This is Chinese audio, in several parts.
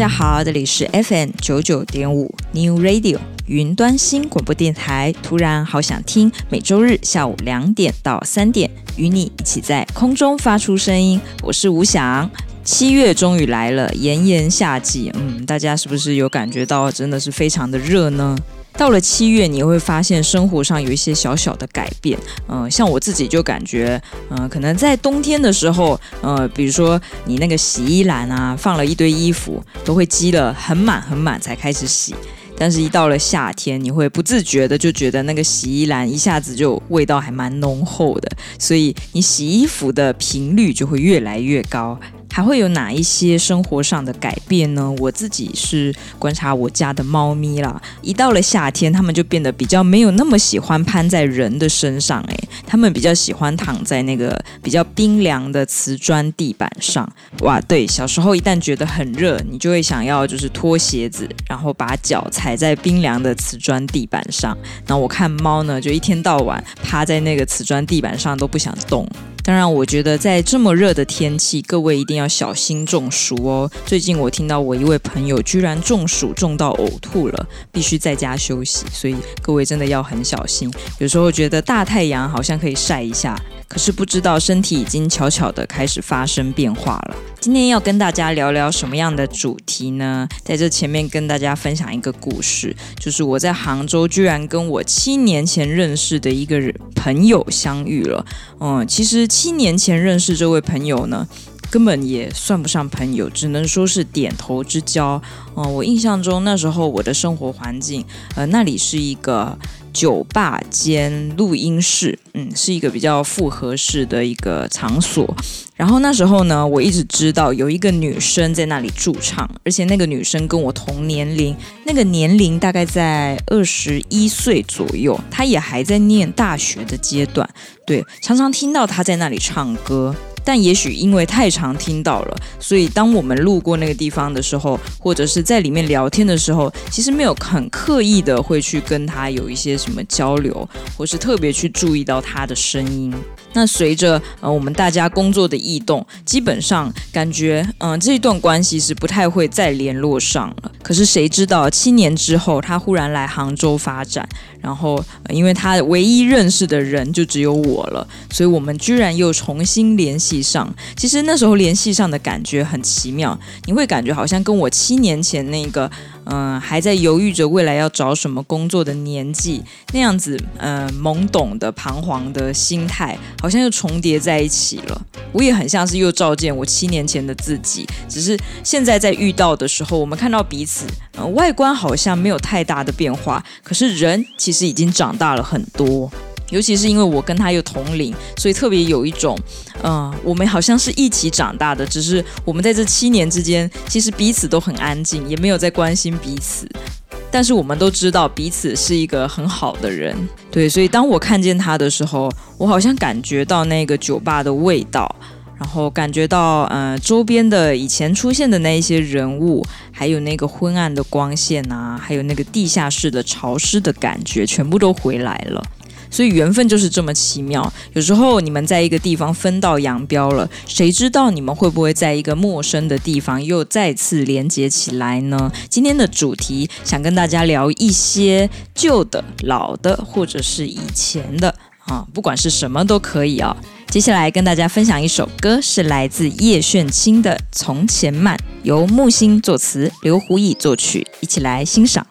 大家好，这里是 FM 九九点五 New Radio 云端新广播电台。突然好想听，每周日下午两点到三点，与你一起在空中发出声音。我是吴翔。七月终于来了，炎炎夏季，嗯，大家是不是有感觉到真的是非常的热呢？到了七月，你会发现生活上有一些小小的改变。嗯、像我自己就感觉，嗯、可能在冬天的时候，呃，比如说你那个洗衣篮啊，放了一堆衣服，都会积得很满很满才开始洗。但是，一到了夏天，你会不自觉的就觉得那个洗衣篮一下子就味道还蛮浓厚的，所以你洗衣服的频率就会越来越高。还会有哪一些生活上的改变呢？我自己是观察我家的猫咪啦，一到了夏天，它们就变得比较没有那么喜欢攀在人的身上，诶，它们比较喜欢躺在那个比较冰凉的瓷砖地板上。哇，对，小时候一旦觉得很热，你就会想要就是脱鞋子，然后把脚踩在冰凉的瓷砖地板上。那我看猫呢，就一天到晚趴在那个瓷砖地板上都不想动。当然，我觉得在这么热的天气，各位一定要小心中暑哦。最近我听到我一位朋友居然中暑，中到呕吐了，必须在家休息，所以各位真的要很小心。有时候觉得大太阳好像可以晒一下。可是不知道身体已经悄悄的开始发生变化了。今天要跟大家聊聊什么样的主题呢？在这前面跟大家分享一个故事，就是我在杭州居然跟我七年前认识的一个人朋友相遇了。嗯，其实七年前认识这位朋友呢，根本也算不上朋友，只能说是点头之交。嗯，我印象中那时候我的生活环境，呃，那里是一个。酒吧兼录音室，嗯，是一个比较复合式的一个场所。然后那时候呢，我一直知道有一个女生在那里驻唱，而且那个女生跟我同年龄，那个年龄大概在二十一岁左右，她也还在念大学的阶段。对，常常听到她在那里唱歌。但也许因为太常听到了，所以当我们路过那个地方的时候，或者是在里面聊天的时候，其实没有很刻意的会去跟他有一些什么交流，或是特别去注意到他的声音。那随着呃我们大家工作的异动，基本上感觉嗯、这一段关系是不太会再联络上了。可是谁知道七年之后，他忽然来杭州发展，然后、因为他唯一认识的人就只有我了，所以我们居然又重新联系上。其实那时候联系上的感觉很奇妙，你会感觉好像跟我七年前那个。嗯，还在犹豫着未来要找什么工作的年纪，那样子，嗯，懵懂的、彷徨的心态，好像又重叠在一起了。我也很像是又照见我七年前的自己，只是现在在遇到的时候，我们看到彼此，外观好像没有太大的变化，可是人其实已经长大了很多。尤其是因为我跟他又同龄，所以特别有一种，嗯、我们好像是一起长大的，只是我们在这七年之间，其实彼此都很安静，也没有在关心彼此，但是我们都知道彼此是一个很好的人，对，所以当我看见他的时候，我好像感觉到那个酒吧的味道，然后感觉到，呃，周边的以前出现的那一些人物，还有那个昏暗的光线啊，还有那个地下室的潮湿的感觉，全部都回来了。所以缘分就是这么奇妙，有时候你们在一个地方分道扬镳了，谁知道你们会不会在一个陌生的地方又再次连接起来呢？今天的主题想跟大家聊一些旧的、老的，或者是以前的啊，不管是什么都可以啊。接下来跟大家分享一首歌，是来自叶炫清的《从前慢》，由木心作词，刘胡毅作曲，一起来欣赏。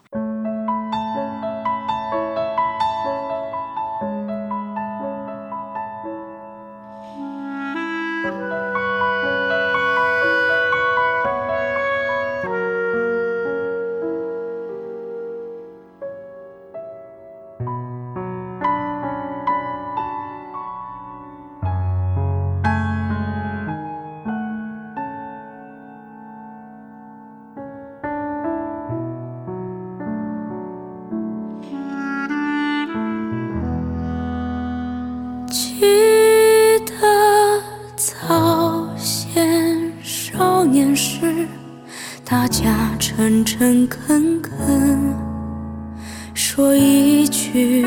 说一句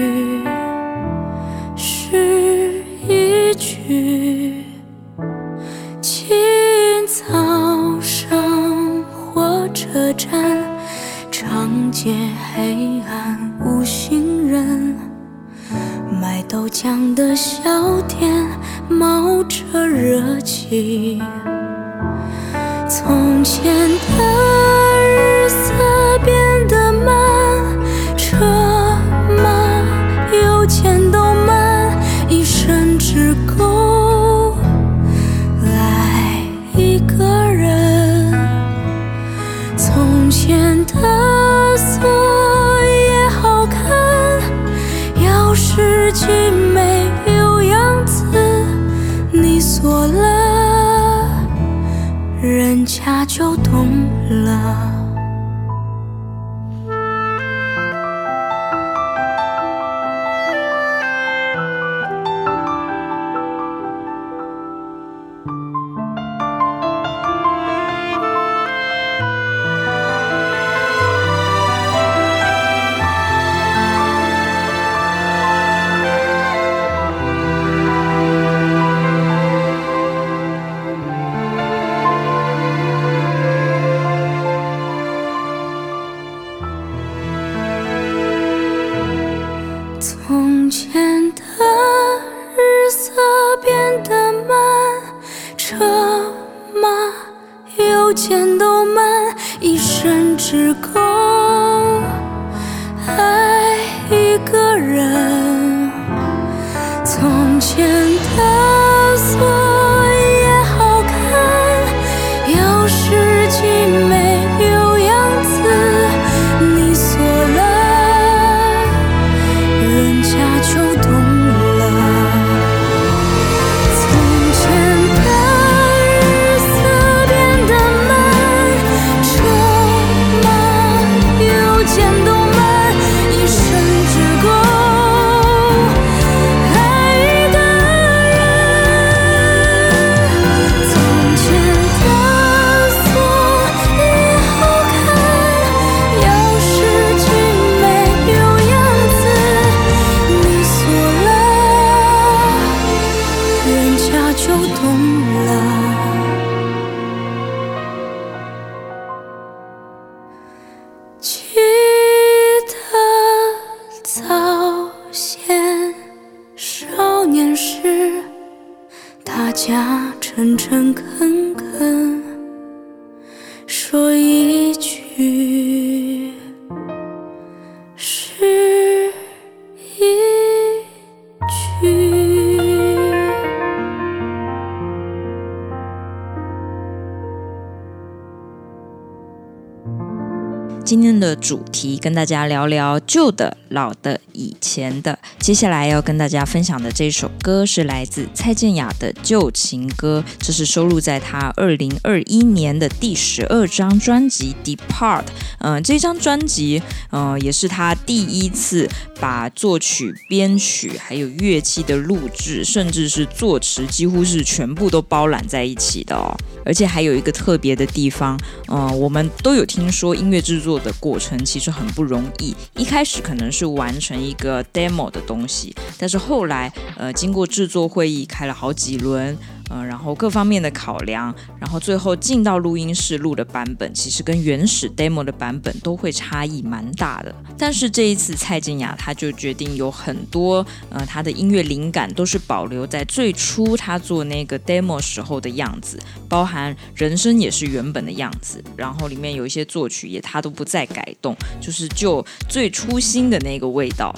是一句，清早上火车站，长街黑暗无行人，卖豆浆的小店冒着热气。从前的个人。从前的主题跟大家聊聊旧的、老的、以前的。接下来要跟大家分享的这首歌是来自蔡健雅的《旧情歌》，这是收录在她二零二一年的第十二张专辑《Depart》。嗯、这张专辑，嗯、呃，也是她第一次把作曲、编曲还有乐器的录制，甚至是作词，几乎是全部都包揽在一起的哦。而且还有一个特别的地方，嗯、我们都有听说音乐制作的过程其实很不容易。一开始可能是完成一个 demo 的东西，但是后来，呃，经过制作会议开了好几轮。嗯，然后各方面的考量，然后最后进到录音室录的版本，其实跟原始 demo 的版本都会差异蛮大的。但是这一次蔡健雅他就决定有很多，呃，他的音乐灵感都是保留在最初他做那个 demo 时候的样子，包含人声也是原本的样子，然后里面有一些作曲也他都不再改动，就是就最初心的那个味道。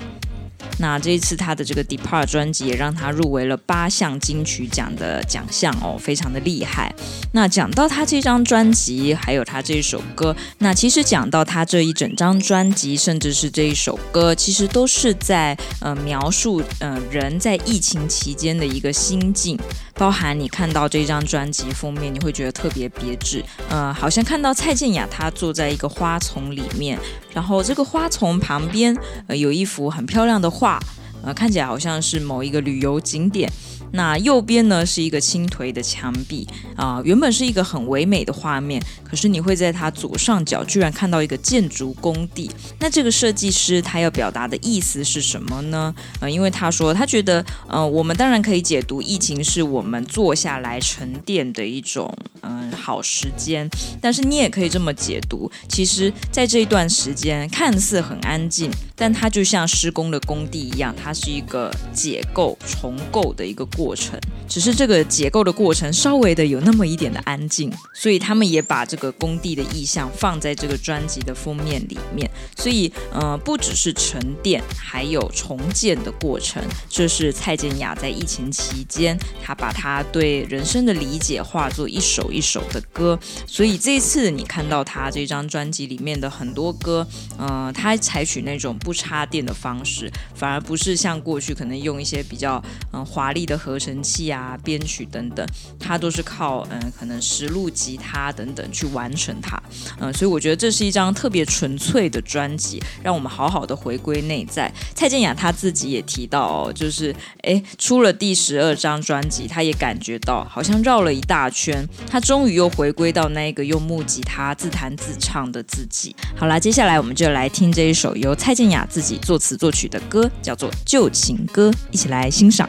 那这一次他的这个 Depart 专辑也让他入围了八项金曲奖的奖项哦，非常的厉害。那讲到他这张专辑，还有他这一首歌，那其实讲到他这一整张专辑，甚至是这一首歌，其实都是在呃描述呃人在疫情期间的一个心境。包含你看到这张专辑封面，你会觉得特别别致，呃，好像看到蔡健雅她坐在一个花丛里面，然后这个花丛旁边呃有一幅很漂亮的画。呃，看起来好像是某一个旅游景点。那右边呢是一个轻颓的墙壁啊，原本是一个很唯美的画面，可是你会在它左上角居然看到一个建筑工地。那这个设计师他要表达的意思是什么呢？呃，因为他说他觉得，呃，我们当然可以解读疫情是我们坐下来沉淀的一种嗯、好时间，但是你也可以这么解读，其实在这一段时间看似很安静，但它就像施工的工地一样，它是一个解构重构的一个过程。只是这个解构的过程稍微的有那么一点的安静，所以他们也把这个工地的意象放在这个专辑的封面里面。所以，呃，不只是沉淀，还有重建的过程。这是蔡健雅在疫情期间，她把她对人生的理解化作一首一首的歌。所以这次你看到她这张专辑里面的很多歌，呃，她采取那种不插电的方式，反而不是像过去可能用一些比较嗯、华丽的。合成器啊，编曲等等，它都是靠嗯、可能实录吉他等等去完成它，嗯、所以我觉得这是一张特别纯粹的专辑，让我们好好的回归内在。蔡健雅她自己也提到哦，就是哎，出了第十二张专辑，她也感觉到好像绕了一大圈，她终于又回归到那个用木吉他自弹自唱的自己。好啦，接下来我们就来听这一首由蔡健雅自己作词作曲的歌，叫做《旧情歌》，一起来欣赏。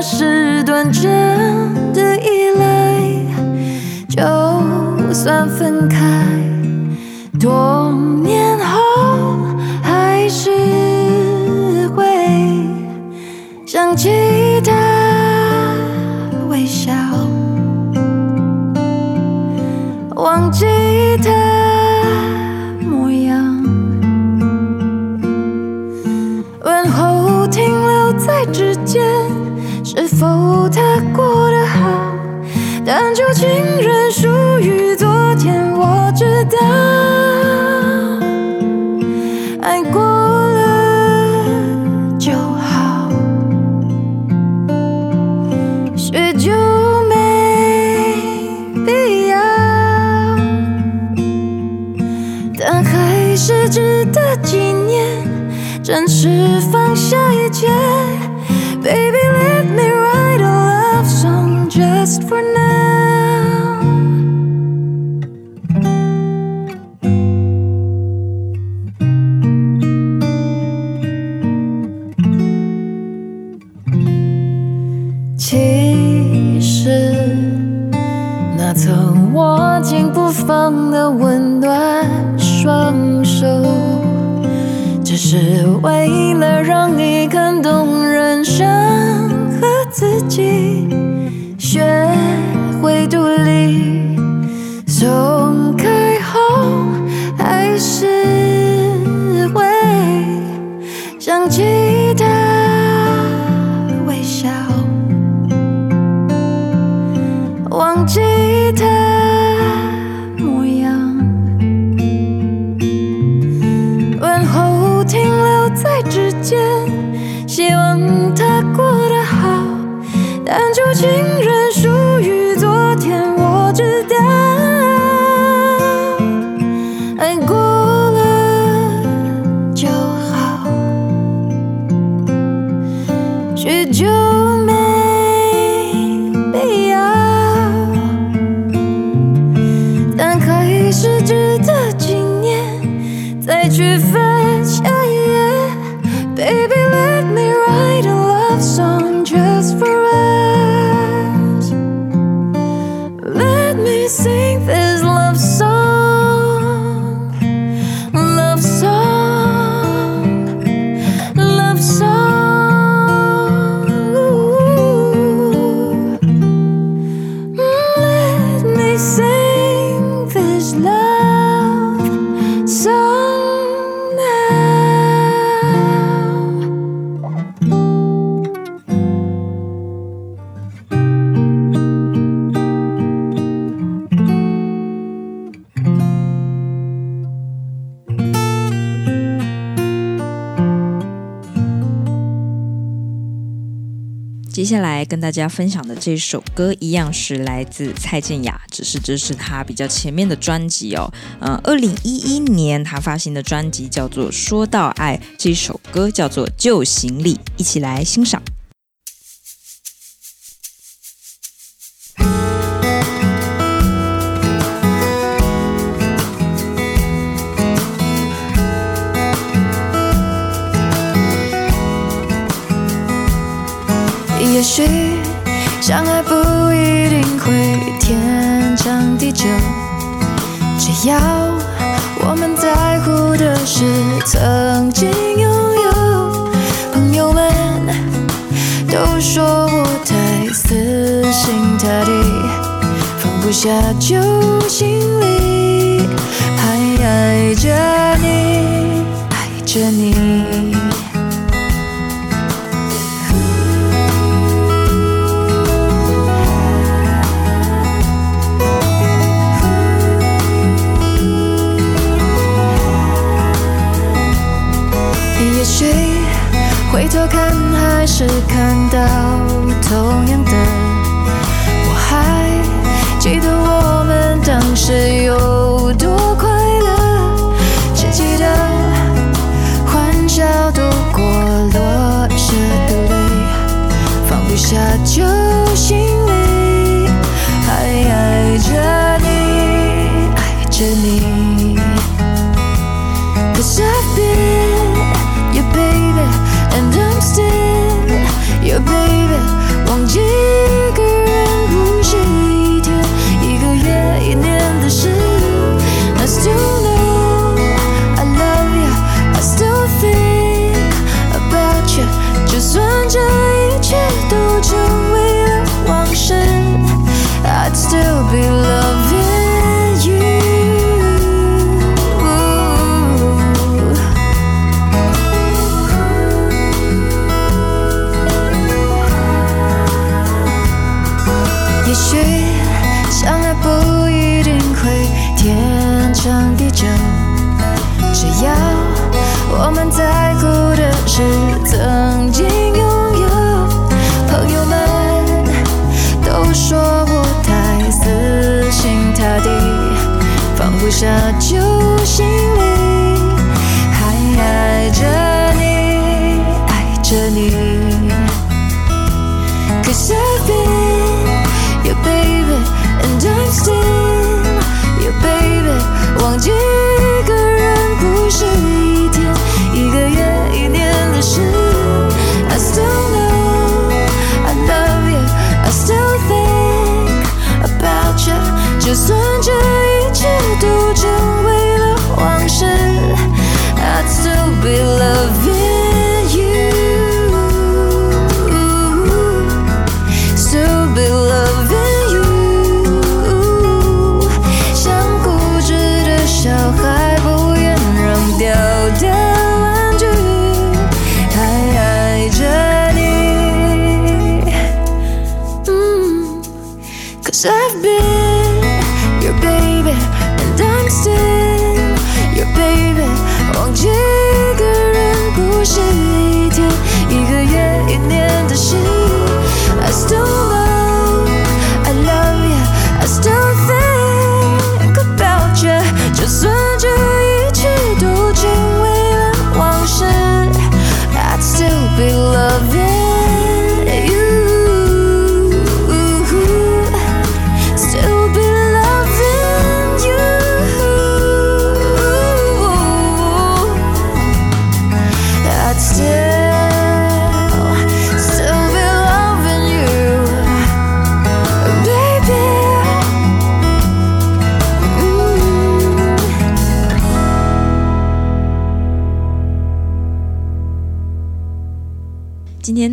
是短暂的依赖。就算分开，多年后还是会想起他微笑。忘记他否他过得好但就情人属于昨天我知道爱过了就好雪就没必要但还是值得纪念暂时放下一切 baby for now。其实那曾握紧不放的温暖双手。只是为了让你跟大家分享的这首歌一样是来自蔡健雅，只是这是她比较前面的专辑哦。嗯，二零一一年她发行的专辑叫做《说到爱》，这首歌叫做《旧行李》，一起来欣赏。要我们在乎的是曾经拥有。朋友们都说我太死心塌地，放不下旧行李，还爱着你，爱着你。是看到同样的。我还记得我们当时有多快乐，只记得欢笑度过落下的泪，放不下旧行李，还爱着你，爱着你。就只要我们在乎的是曾经拥有，朋友们都说我太死心塌地，放不下就。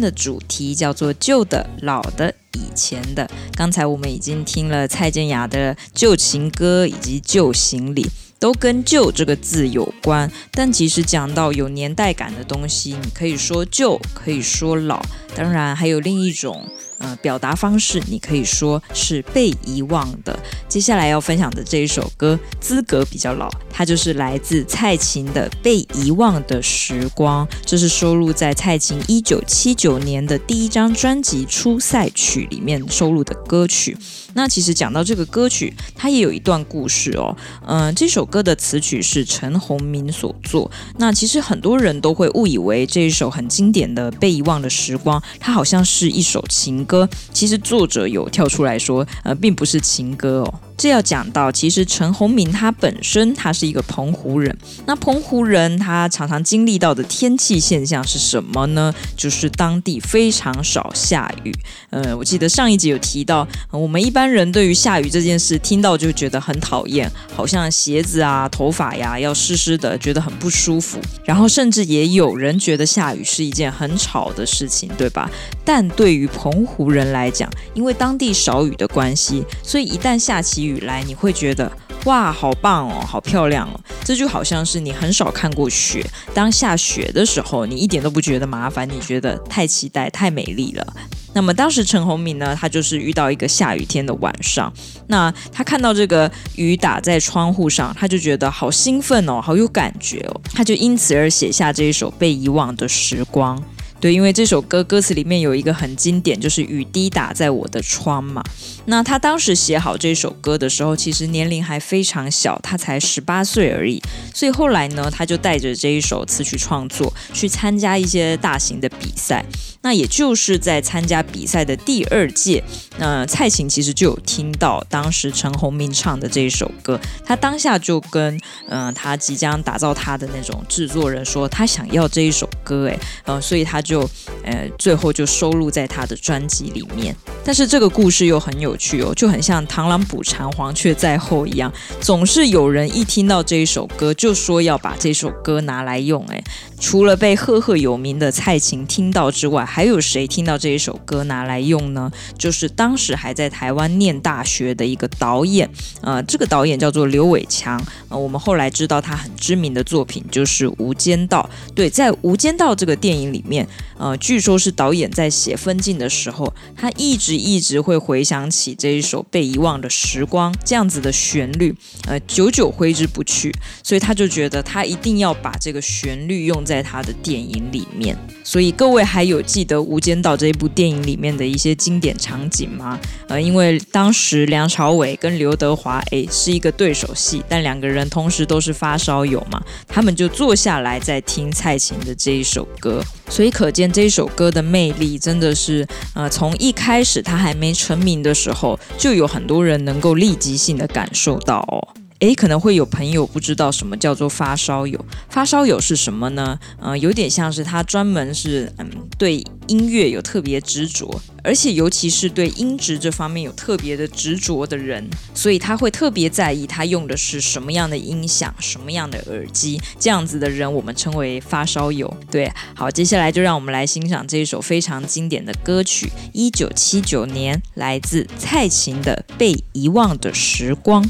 的主题叫做旧的、老的、以前的。刚才我们已经听了蔡健雅的旧情歌以及旧行李，都跟“旧”这个字有关。但其实讲到有年代感的东西，你可以说旧，可以说老，当然还有另一种呃，表达方式你可以说是被遗忘的。接下来要分享的这一首歌资格比较老，它就是来自蔡琴的《被遗忘的时光》，这是收录在蔡琴一九七九年的第一张专辑《出塞曲》里面收录的歌曲。那其实讲到这个歌曲，它也有一段故事哦。嗯、这首歌的词曲是陈鸿铭所作。那其实很多人都会误以为这一首很经典的《被遗忘的时光》，它好像是一首情歌。其实作者有跳出来说，呃，并不是情歌哦。这要讲到，其实陈鸿铭他本身他是一个澎湖人。那澎湖人他常常经历到的天气现象是什么呢？就是当地非常少下雨。呃，我记得上一集有提到，我们一般人对于下雨这件事听到就觉得很讨厌，好像鞋子啊、头发呀要湿湿的，觉得很不舒服。然后甚至也有人觉得下雨是一件很吵的事情，对吧？但对于澎湖人来讲，因为当地少雨的关系，所以一旦下起雨来，你会觉得哇，好棒哦，好漂亮哦。这就好像是你很少看过雪，当下雪的时候，你一点都不觉得麻烦，你觉得太期待、太美丽了。那么当时陈鸿明呢，他就是遇到一个下雨天的晚上，那他看到这个雨打在窗户上，他就觉得好兴奋哦，好有感觉哦，他就因此而写下这一首《被遗忘的时光》。对，因为这首歌歌词里面有一个很经典，就是雨滴打在我的窗嘛。那他当时写好这首歌的时候，其实年龄还非常小，他才十八岁而已。所以后来呢，他就带着这一首词曲创作去参加一些大型的比赛。那也就是在参加比赛的第二届，那蔡琴其实就有听到当时陈鸿明唱的这一首歌，他当下就跟嗯、呃、他即将打造他的那种制作人说，他想要这一首歌，哎，呃，所以他。就呃，最后就收录在他的专辑里面。但是这个故事又很有趣哦，就很像螳螂捕蝉，黄雀在后一样，总是有人一听到这一首歌，就说要把这首歌拿来用。诶，除了被赫赫有名的蔡琴听到之外，还有谁听到这一首歌拿来用呢？就是当时还在台湾念大学的一个导演，呃，这个导演叫做刘伟强。呃，我们后来知道他很知名的作品就是《无间道》。对，在《无间道》这个电影里面。呃，据说是导演在写分镜的时候，他一直一直会回想起这一首被遗忘的时光这样子的旋律，呃，久久挥之不去，所以他就觉得他一定要把这个旋律用在他的电影里面。所以各位还有记得《无间道》这一部电影里面的一些经典场景吗？呃，因为当时梁朝伟跟刘德华诶是一个对手戏，但两个人同时都是发烧友嘛，他们就坐下来在听蔡琴的这一首歌，所以可见这一首歌的魅力真的是，呃，从一开始他还没成名的时候候，就有很多人能够立即性的感受到哦。诶，可能会有朋友不知道什么叫做发烧友。发烧友是什么呢？呃，有点像是他专门是嗯对音乐有特别执着，而且尤其是对音质这方面有特别的执着的人，所以他会特别在意他用的是什么样的音响、什么样的耳机。这样子的人我们称为发烧友。对，好，接下来就让我们来欣赏这一首非常经典的歌曲，一九七九年来自蔡琴的《被遗忘的时光》。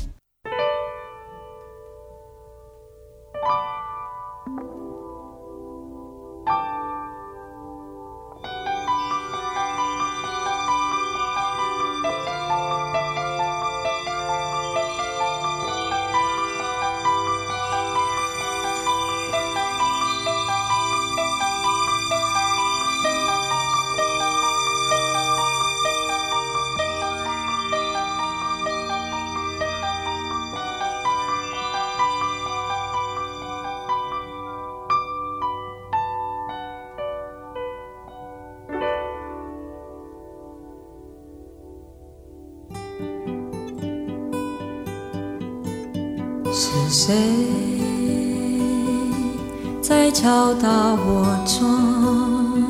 敲打我窗？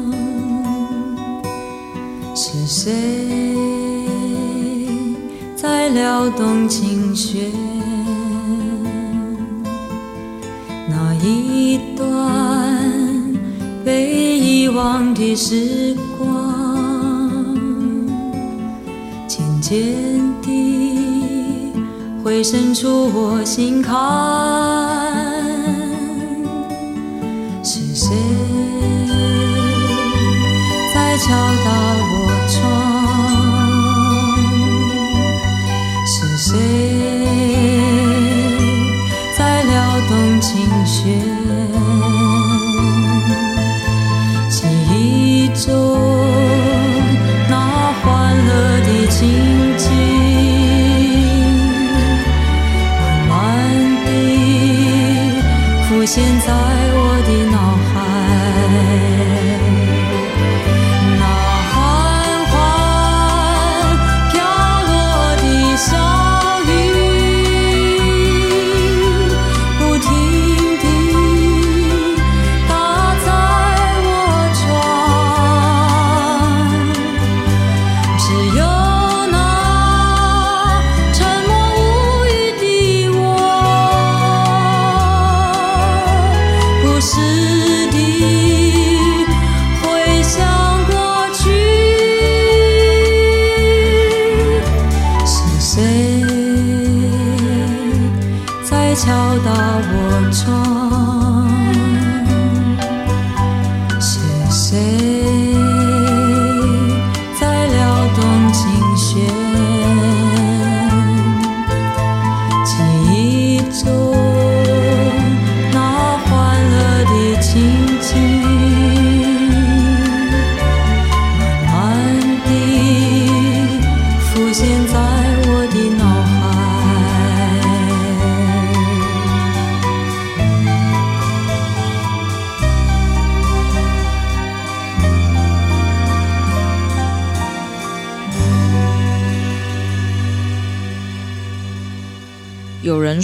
是谁在撩动琴弦？那一段被遗忘的时光，渐渐地。回渗出我心坎，敲打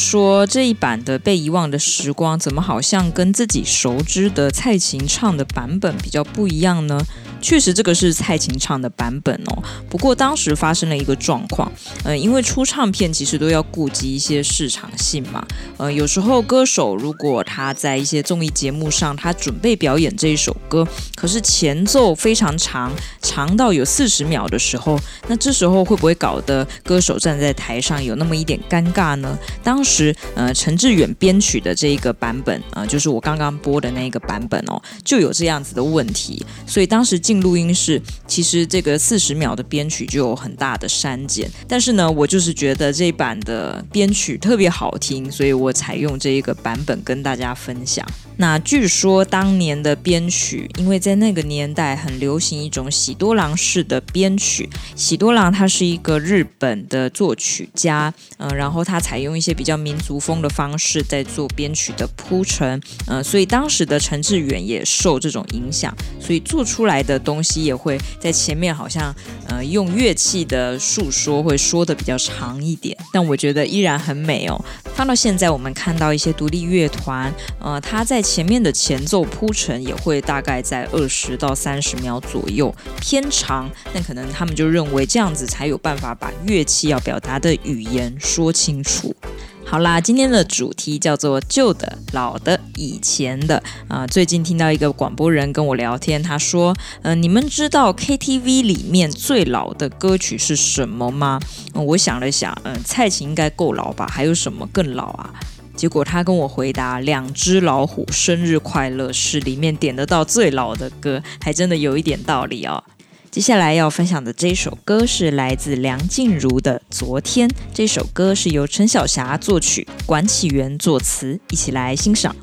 说这一版的《被遗忘的时光》怎么好像跟自己熟知的蔡琴唱的版本比较不一样呢？确实，这个是蔡琴唱的版本哦。不过当时发生了一个状况，呃，因为出唱片其实都要顾及一些市场性嘛。呃，有时候歌手如果他在一些综艺节目上，他准备表演这一首歌，可是前奏非常长，长到有四十秒的时候，那这时候会不会搞得歌手站在台上有那么一点尴尬呢？当时，呃，陈致远编曲的这一个版本，呃，就是我刚刚播的那个版本哦，就有这样子的问题，所以当时。进录音室，其实这个四十秒的编曲就有很大的删减，但是呢，我就是觉得这版的编曲特别好听，所以我采用这一个版本跟大家分享。那据说当年的编曲，因为在那个年代很流行一种喜多郎式的编曲。喜多郎他是一个日本的作曲家，嗯、然后他采用一些比较民族风的方式在做编曲的铺陈，嗯、所以当时的陈致远也受这种影响，所以做出来的东西也会在前面好像呃用乐器的述说会说的比较长一点，但我觉得依然很美哦。放到现在，我们看到一些独立乐团，呃，他在前面的前奏铺陈也会大概在二十到三十秒左右，偏长。那可能他们就认为这样子才有办法把乐器要表达的语言说清楚。好啦，今天的主题叫做旧的、老的、以前的啊、最近听到一个广播人跟我聊天，他说：“嗯、你们知道 KTV 里面最老的歌曲是什么吗？”、我想了想，嗯、蔡琴应该够老吧？还有什么更老啊？结果他跟我回答：“两只老虎，生日快乐，是里面点得到最老的歌，还真的有一点道理哦。”接下来要分享的这首歌是来自梁静茹的《昨天》。这首歌是由陈小霞作曲，管启源作词，一起来欣赏。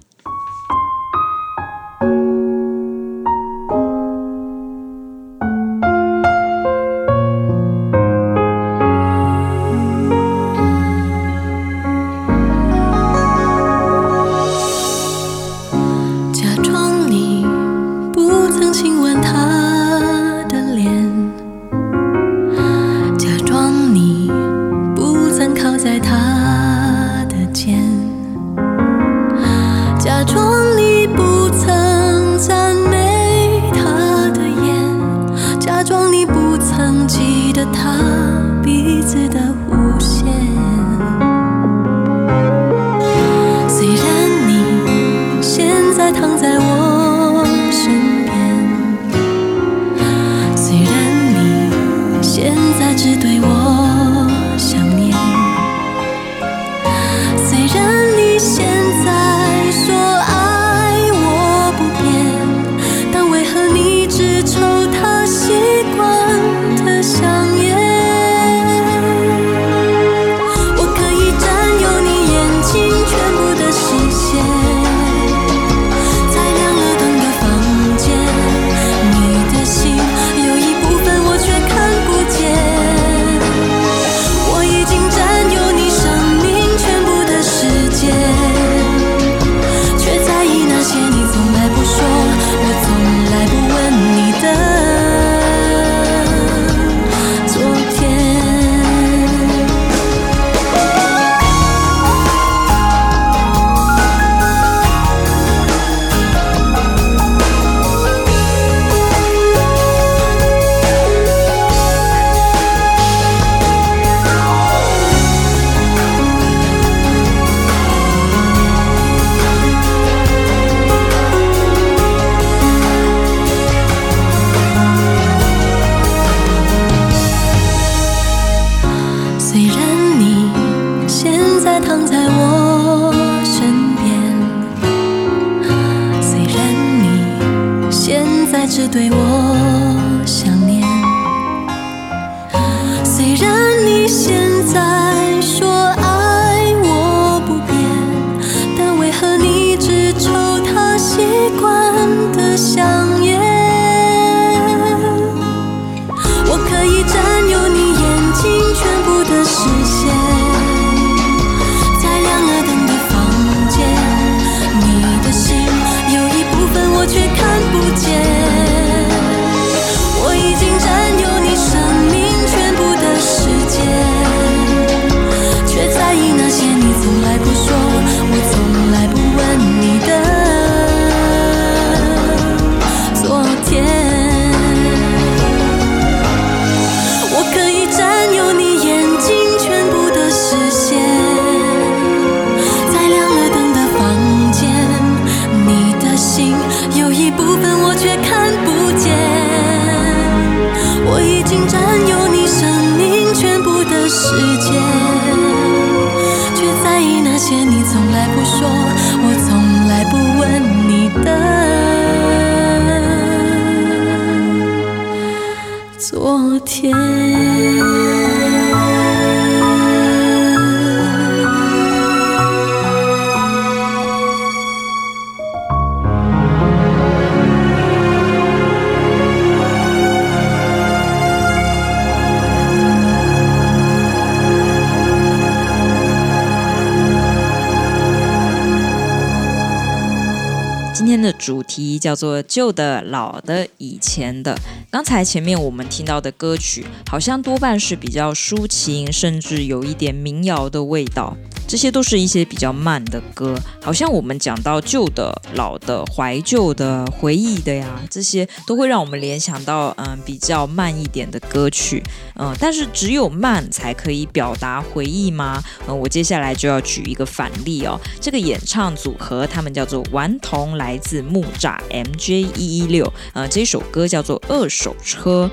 叫做旧的、老的、以前的。刚才前面我们听到的歌曲，好像多半是比较抒情，甚至有一点民谣的味道。这些都是一些比较慢的歌，好像我们讲到旧的、老的、怀旧的、回忆的呀，这些都会让我们联想到嗯比较慢一点的歌曲。嗯，但是只有慢才可以表达回忆吗？嗯，我接下来就要举一个反例哦。这个演唱组合他们叫做顽童，来自木栅 MJ 一一六。呃，这首歌叫做《二手车》。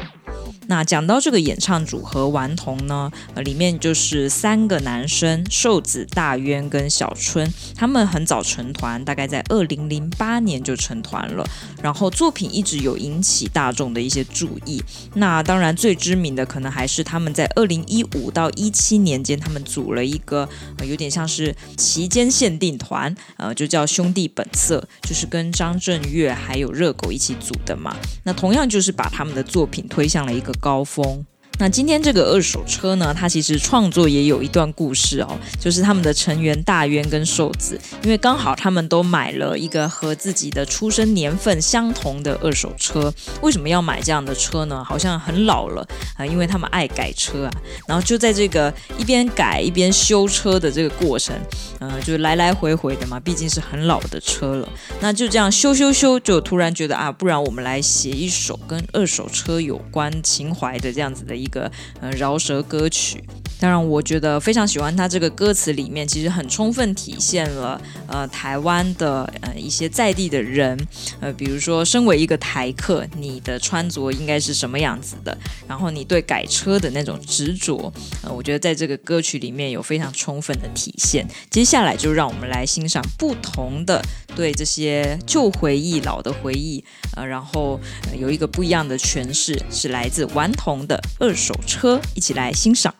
那讲到这个演唱组合顽童呢，呃，里面就是三个男生，瘦子、大渊跟小春，他们很早成团，大概在二零零八年就成团了，然后作品一直有引起大众的一些注意。那当然最知名的可能还是他们在二零一五到一七年间，他们组了一个，呃，有点像是期间限定团，呃，就叫兄弟本色，就是跟张震岳还有热狗一起组的嘛。那同样就是把他们的作品推向了一个高峰。那今天这个二手车呢，它其实创作也有一段故事哦，就是他们的成员大渊跟瘦子，因为刚好他们都买了一个和自己的出生年份相同的二手车。为什么要买这样的车呢？好像很老了啊，因为他们爱改车啊。然后就在这个一边改一边修车的这个过程，呃，就来来回回的嘛，毕竟是很老的车了。那就这样修修修，就突然觉得啊，不然我们来写一首跟二手车有关情怀的这样子的一个呃饶舌歌曲，当然我觉得非常喜欢他这个歌词里面，其实很充分体现了呃台湾的呃一些在地的人，呃比如说身为一个台客，你的穿着应该是什么样子的，然后你对改车的那种执着，呃我觉得在这个歌曲里面有非常充分的体现。接下来就让我们来欣赏不同的对这些旧回忆、老的回忆，呃然后、呃、有一个不一样的诠释，是来自顽童的二手车，一起来欣赏。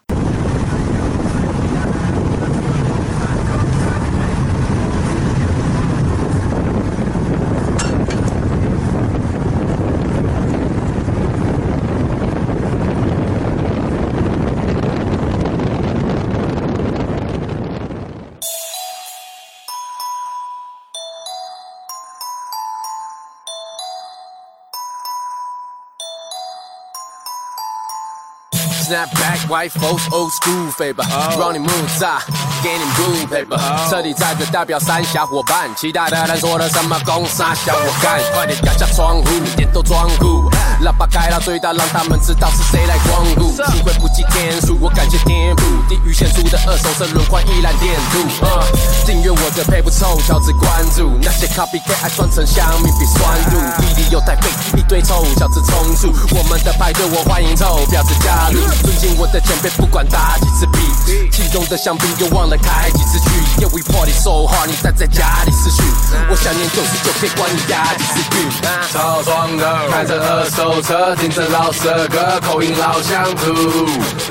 Snap back, white folks, old school favor. Running moves 啊，getting blue paper。车里载着代表三峡伙伴，其他的人说了什么攻杀小我干，快点摇下窗户，点都装酷。喇叭开到最大，让他们知道是谁来光顾。幸亏不计天数，我感谢天赋，地狱显出的二手车轮换依然电镀。Uh, 订阅我的配不臭，小子关注那些 copycat 爱装成香蜜比酸度。弟弟有带背一堆臭小子冲出我们的派对，我欢迎臭婊子加入。尊敬我的前辈，不管打几次屁，气中的香槟又忘了开几次去。Yeah we party so hard，你待在家里思绪。我想念九十九天，管你压几次运。超装的，开着二手车，听着老色歌，口音老乡土。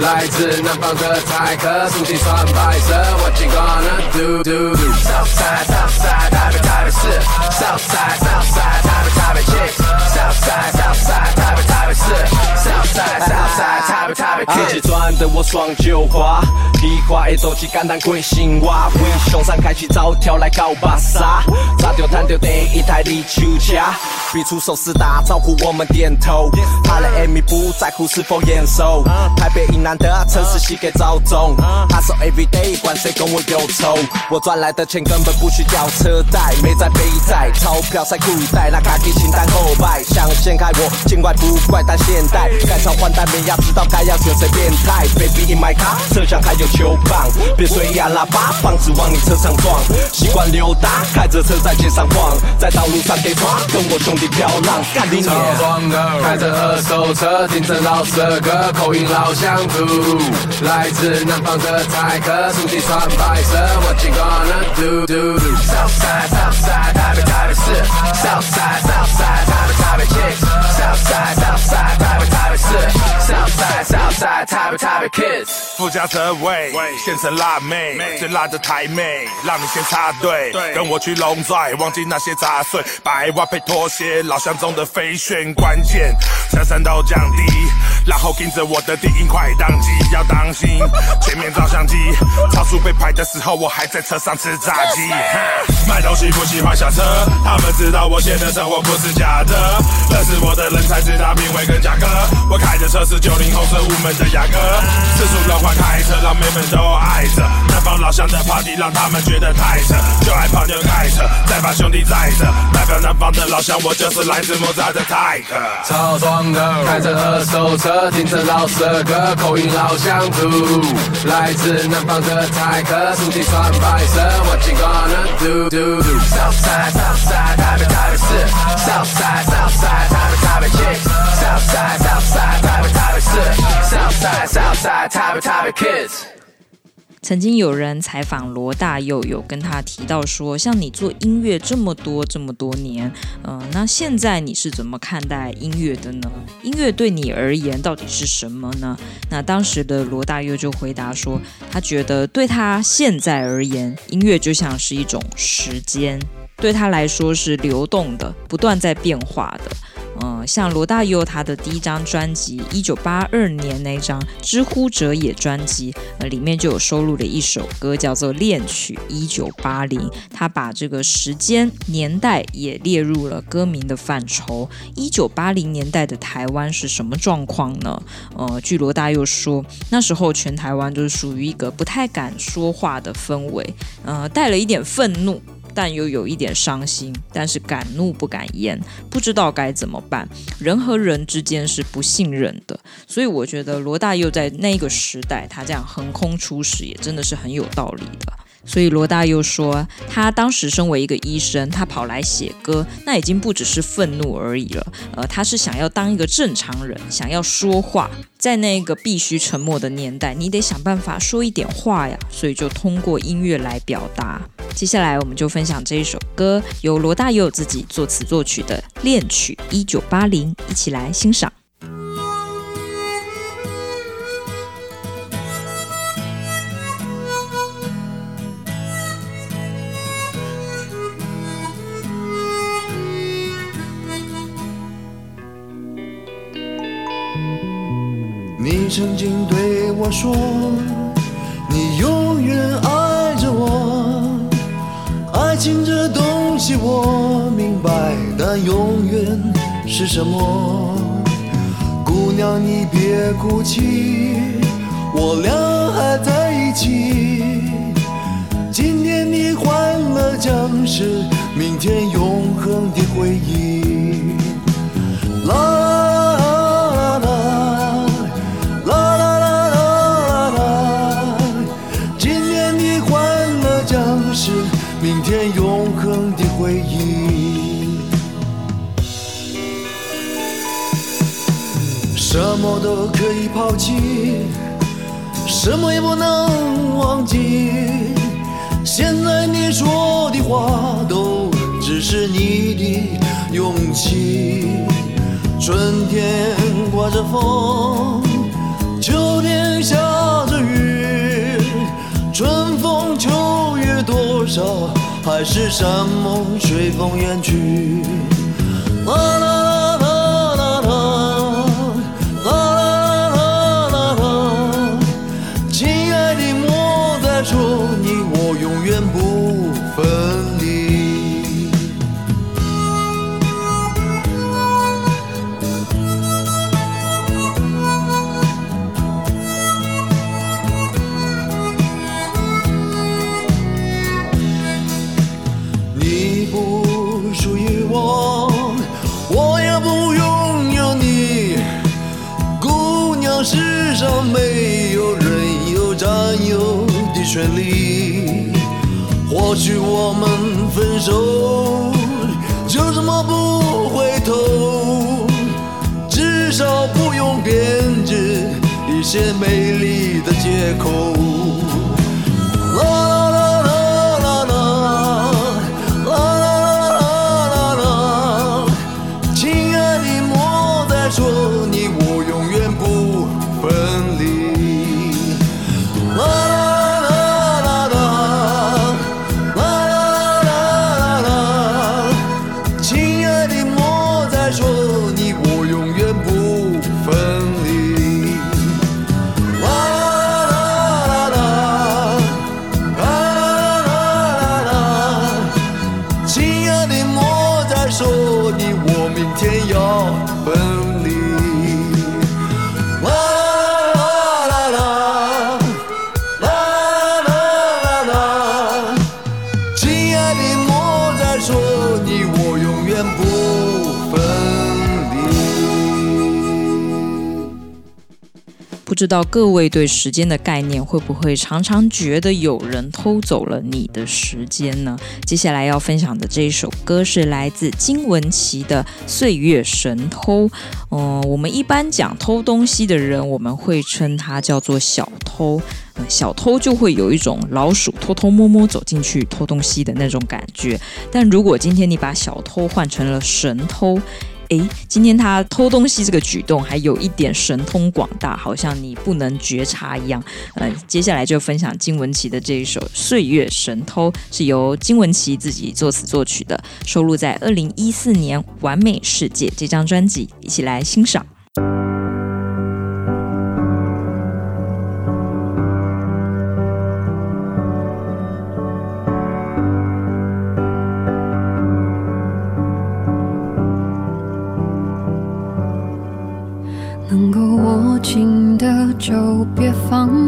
来自南方的台客，素净穿白色。What you gonna do do do？Southside Southside，台北台北市。Southside Southside，台北台北 chicks。Southside Southside，台北台北市。Southside Southside，台北台北。天气转的我双就花，皮花也走起简单贵姓话，为熊山开启早跳来搞巴萨，炸掉弹掉第一台立秋车，比出手势打招呼我们点头，他的 Amy 不在乎是否眼熟，台北以南的城市系给招中，他说 Everyday 管谁跟我有仇，我赚来的钱根本不需要车贷，没在背债，钞票塞裤袋，那卡给清单后排，想掀开我见怪不怪，但现代改朝换代，没要知道该要选谁变态，Baby in my car，车上还有球棒，别随意按喇叭，棒子往你车上撞，习惯溜达，开着车在街上晃，在道路上给闯，跟我兄弟。里飘浪。干你！超装的，开着二手车，听着老色歌，口音老乡土，来自南方的台客，兄弟穿白色，What you gonna do do do？Southside Southside 台北台北市，Southside Southside 台北台北 Chicks，Southside Southside 台北台北市，Southside Southside 台北台北 Kids。副驾车位，现成辣妹，最辣的台妹，让你先插队，跟我去龙拽，忘记那些杂碎，白袜配拖鞋，老乡中的飞旋，关键车声都降低，然后跟着我的低音快当机，要当心 前面照相机，超速被拍的时候，我还在车上吃炸鸡。卖东西不喜欢下车，他们知道我写的生活不是假的，认识我的人才知道品味跟价格。我开的车是九零后，是无门的雅阁，四处轮换开车，让妹们都爱着。南方老乡的 party 让他们觉得太扯，就爱泡妞开车，再把兄弟载着，代表南方的老乡，我就是来自莫扎特泰克。超装的，开着二手车，听着老色歌，口音老乡土，来自南方的泰克，宿敌穿白色，What you gonna do do do？Southside Southside 台北台北市，Southside Southside 台北台北 c h i c k s o u t h s i d e Southside 台北台曾经有人采访罗大佑，有跟他提到说，像你做音乐这么多这么多年，嗯、那现在你是怎么看待音乐的呢？音乐对你而言到底是什么呢？那当时的罗大佑就回答说，他觉得对他现在而言，音乐就像是一种时间，对他来说是流动的，不断在变化的。像罗大佑他的第一张专辑，一九八二年那张《之乎者也》专辑，呃，里面就有收录了一首歌，叫做《恋曲一九八零》。他把这个时间年代也列入了歌名的范畴。一九八零年代的台湾是什么状况呢？呃，据罗大佑说，那时候全台湾都是属于一个不太敢说话的氛围，呃，带了一点愤怒。但又有一点伤心，但是敢怒不敢言，不知道该怎么办。人和人之间是不信任的，所以我觉得罗大佑在那个时代，他这样横空出世，也真的是很有道理的。所以罗大佑说，他当时身为一个医生，他跑来写歌，那已经不只是愤怒而已了。呃，他是想要当一个正常人，想要说话，在那个必须沉默的年代，你得想办法说一点话呀。所以就通过音乐来表达。接下来我们就分享这一首歌，由罗大佑自己作词作曲的《恋曲一九八零》，一起来欣赏。曾经对我说，你永远爱着我。爱情这东西我明白，但永远是什么？姑娘你别哭泣，我俩还在一起。今天你换了僵尸明天什么也不能忘记。现在你说的话都只是你的勇气。春天刮着风，秋天下着雨，春风秋月多少，海誓山盟随风远去。啊或许我们分手就这么不回头，至少不用编织一些美丽的借口。知道各位对时间的概念会不会常常觉得有人偷走了你的时间呢？接下来要分享的这一首歌是来自金玟岐的《岁月神偷》。嗯、我们一般讲偷东西的人，我们会称他叫做小偷。小偷就会有一种老鼠偷偷摸摸走进去偷东西的那种感觉。但如果今天你把小偷换成了神偷，诶，今天他偷东西这个举动还有一点神通广大，好像你不能觉察一样。呃，接下来就分享金文岐的这一首《岁月神偷》，是由金文岐自己作词作曲的，收录在二零一四年《完美世界》这张专辑，一起来欣赏。放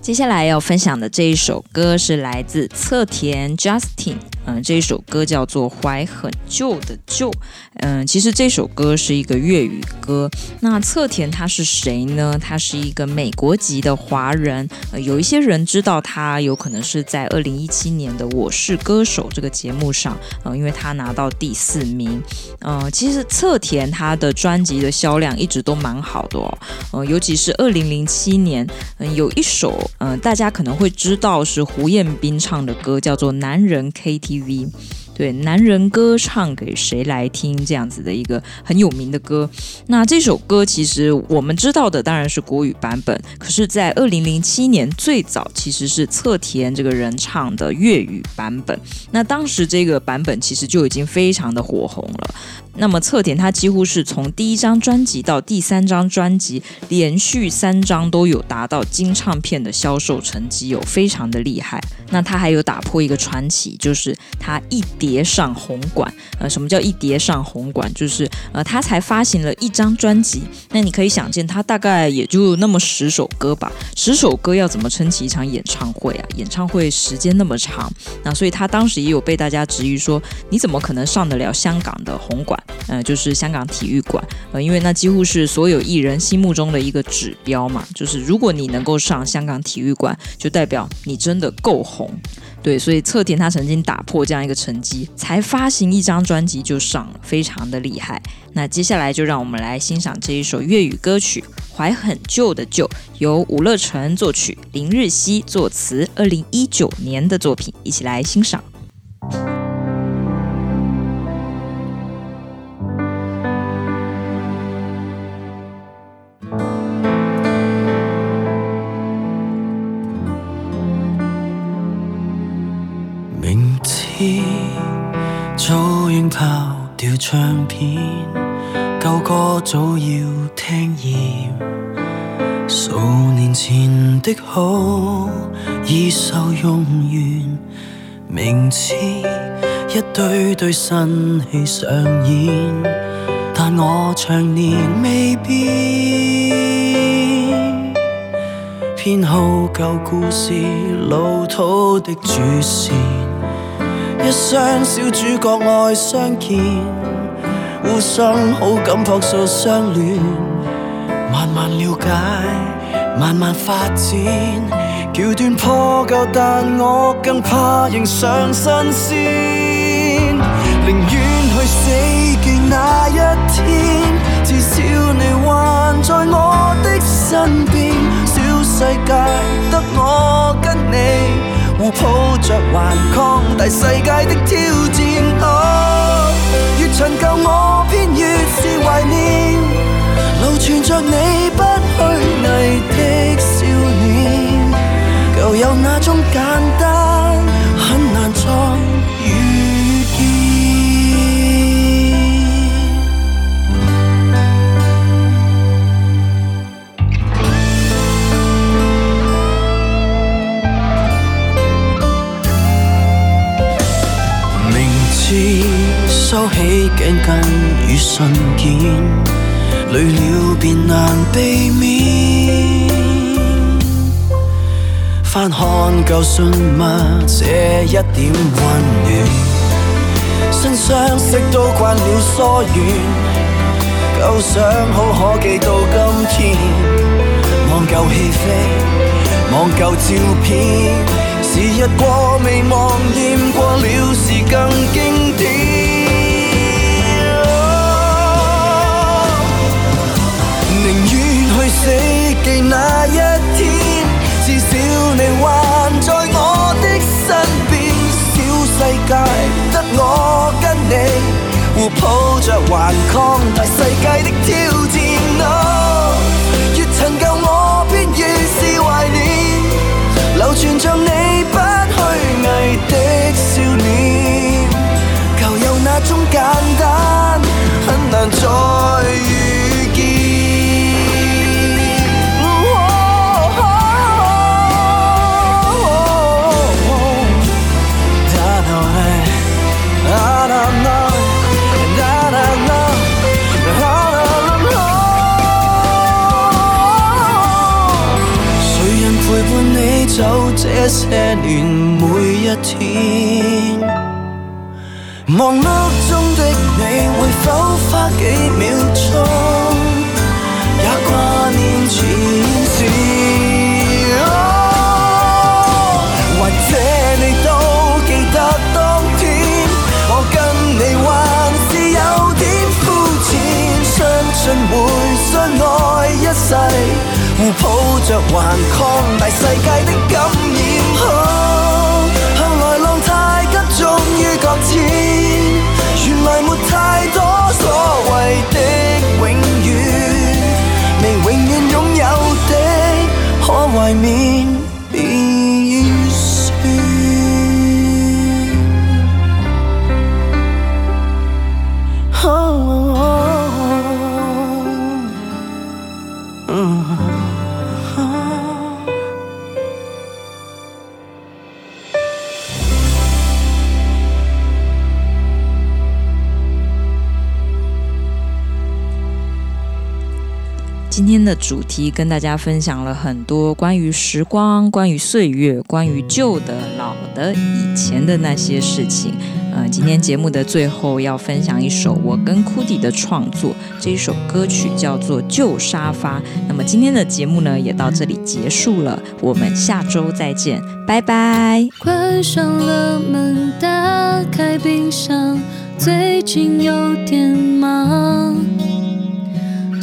接下来要分享的这一首歌是来自侧田 Justin。嗯，这一首歌叫做《怀很旧的旧》。嗯，其实这首歌是一个粤语歌。那侧田他是谁呢？他是一个美国籍的华人。呃，有一些人知道他，有可能是在二零一七年的《我是歌手》这个节目上，呃，因为他拿到第四名。呃，其实侧田他的专辑的销量一直都蛮好的哦。呃，尤其是二零零七年，嗯、有一首，嗯、大家可能会知道是胡彦斌唱的歌，叫做《男人 KTV》。对，男人歌唱给谁来听？这样子的一个很有名的歌。那这首歌其实我们知道的当然是国语版本，可是，在二零零七年最早其实是侧田这个人唱的粤语版本。那当时这个版本其实就已经非常的火红了。那么侧田他几乎是从第一张专辑到第三张专辑，连续三张都有达到金唱片的销售成绩，有非常的厉害。那他还有打破一个传奇，就是他一碟上红馆。呃，什么叫一碟上红馆？就是呃，他才发行了一张专辑，那你可以想见，他大概也就那么十首歌吧。十首歌要怎么撑起一场演唱会啊？演唱会时间那么长，那所以他当时也有被大家质疑说，你怎么可能上得了香港的红馆？呃，就是香港体育馆，呃，因为那几乎是所有艺人心目中的一个指标嘛。就是如果你能够上香港体育馆，就代表你真的够红。对，所以侧田他曾经打破这样一个成绩，才发行一张专辑就上了，非常的厉害。那接下来就让我们来欣赏这一首粤语歌曲《怀很旧的旧》，由伍乐成作曲，林日曦作词，二零一九年的作品，一起来欣赏。唱片，旧歌早要听厌。数年前的好已受用完，明知一堆堆新戏上演，但我长年未变，偏好旧故事，老土的主线。一双小主角爱相见，互相好感朴素相恋，慢慢了解，慢慢发展，桥段破旧，但我更怕迎上新鲜，宁愿去死记那一天，至少你还在我的身边，小世界得我跟你。互抱着顽抗大世界的挑战，长久我偏越是怀念，流传着你不虚伪的笑脸，旧有那种简起颈巾与信件，累了便难避免。翻看旧信物，这一点温暖。新相识都惯了疏远，旧相好可记到今天。望旧戏飞，望旧照片，时日过未忘，念过了时更经典。死记那一天，至少你还在我的身边。小世界得我跟你互抱着，还抗大世界的挑战。越陈旧我便越是怀念，流传着你不虚伪的笑脸，求有那种简单，很难再遇。走这些年每一天，忙碌中的你会否花几秒钟也挂念前事？哦，或者你都记得当天，我跟你还是有点肤浅，相信会相爱一世。互抱着还抗大世界的感染，哦，向来浪太急，终于搁浅，原来没太多所谓的永远，未永远拥有的可怀缅。的主题跟大家分享了很多关于时光、关于岁月、关于旧的、老的、以前的那些事情。呃，今天节目的最后要分享一首我跟库迪的创作，这一首歌曲叫做《旧沙发》。那么今天的节目呢，也到这里结束了，我们下周再见，拜拜。关上了门，打开冰箱，最近有点忙。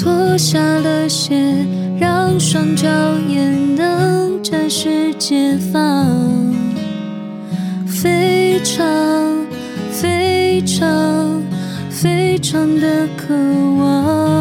脱下了鞋，让双脚也能暂时解放。非常非常非常的渴望，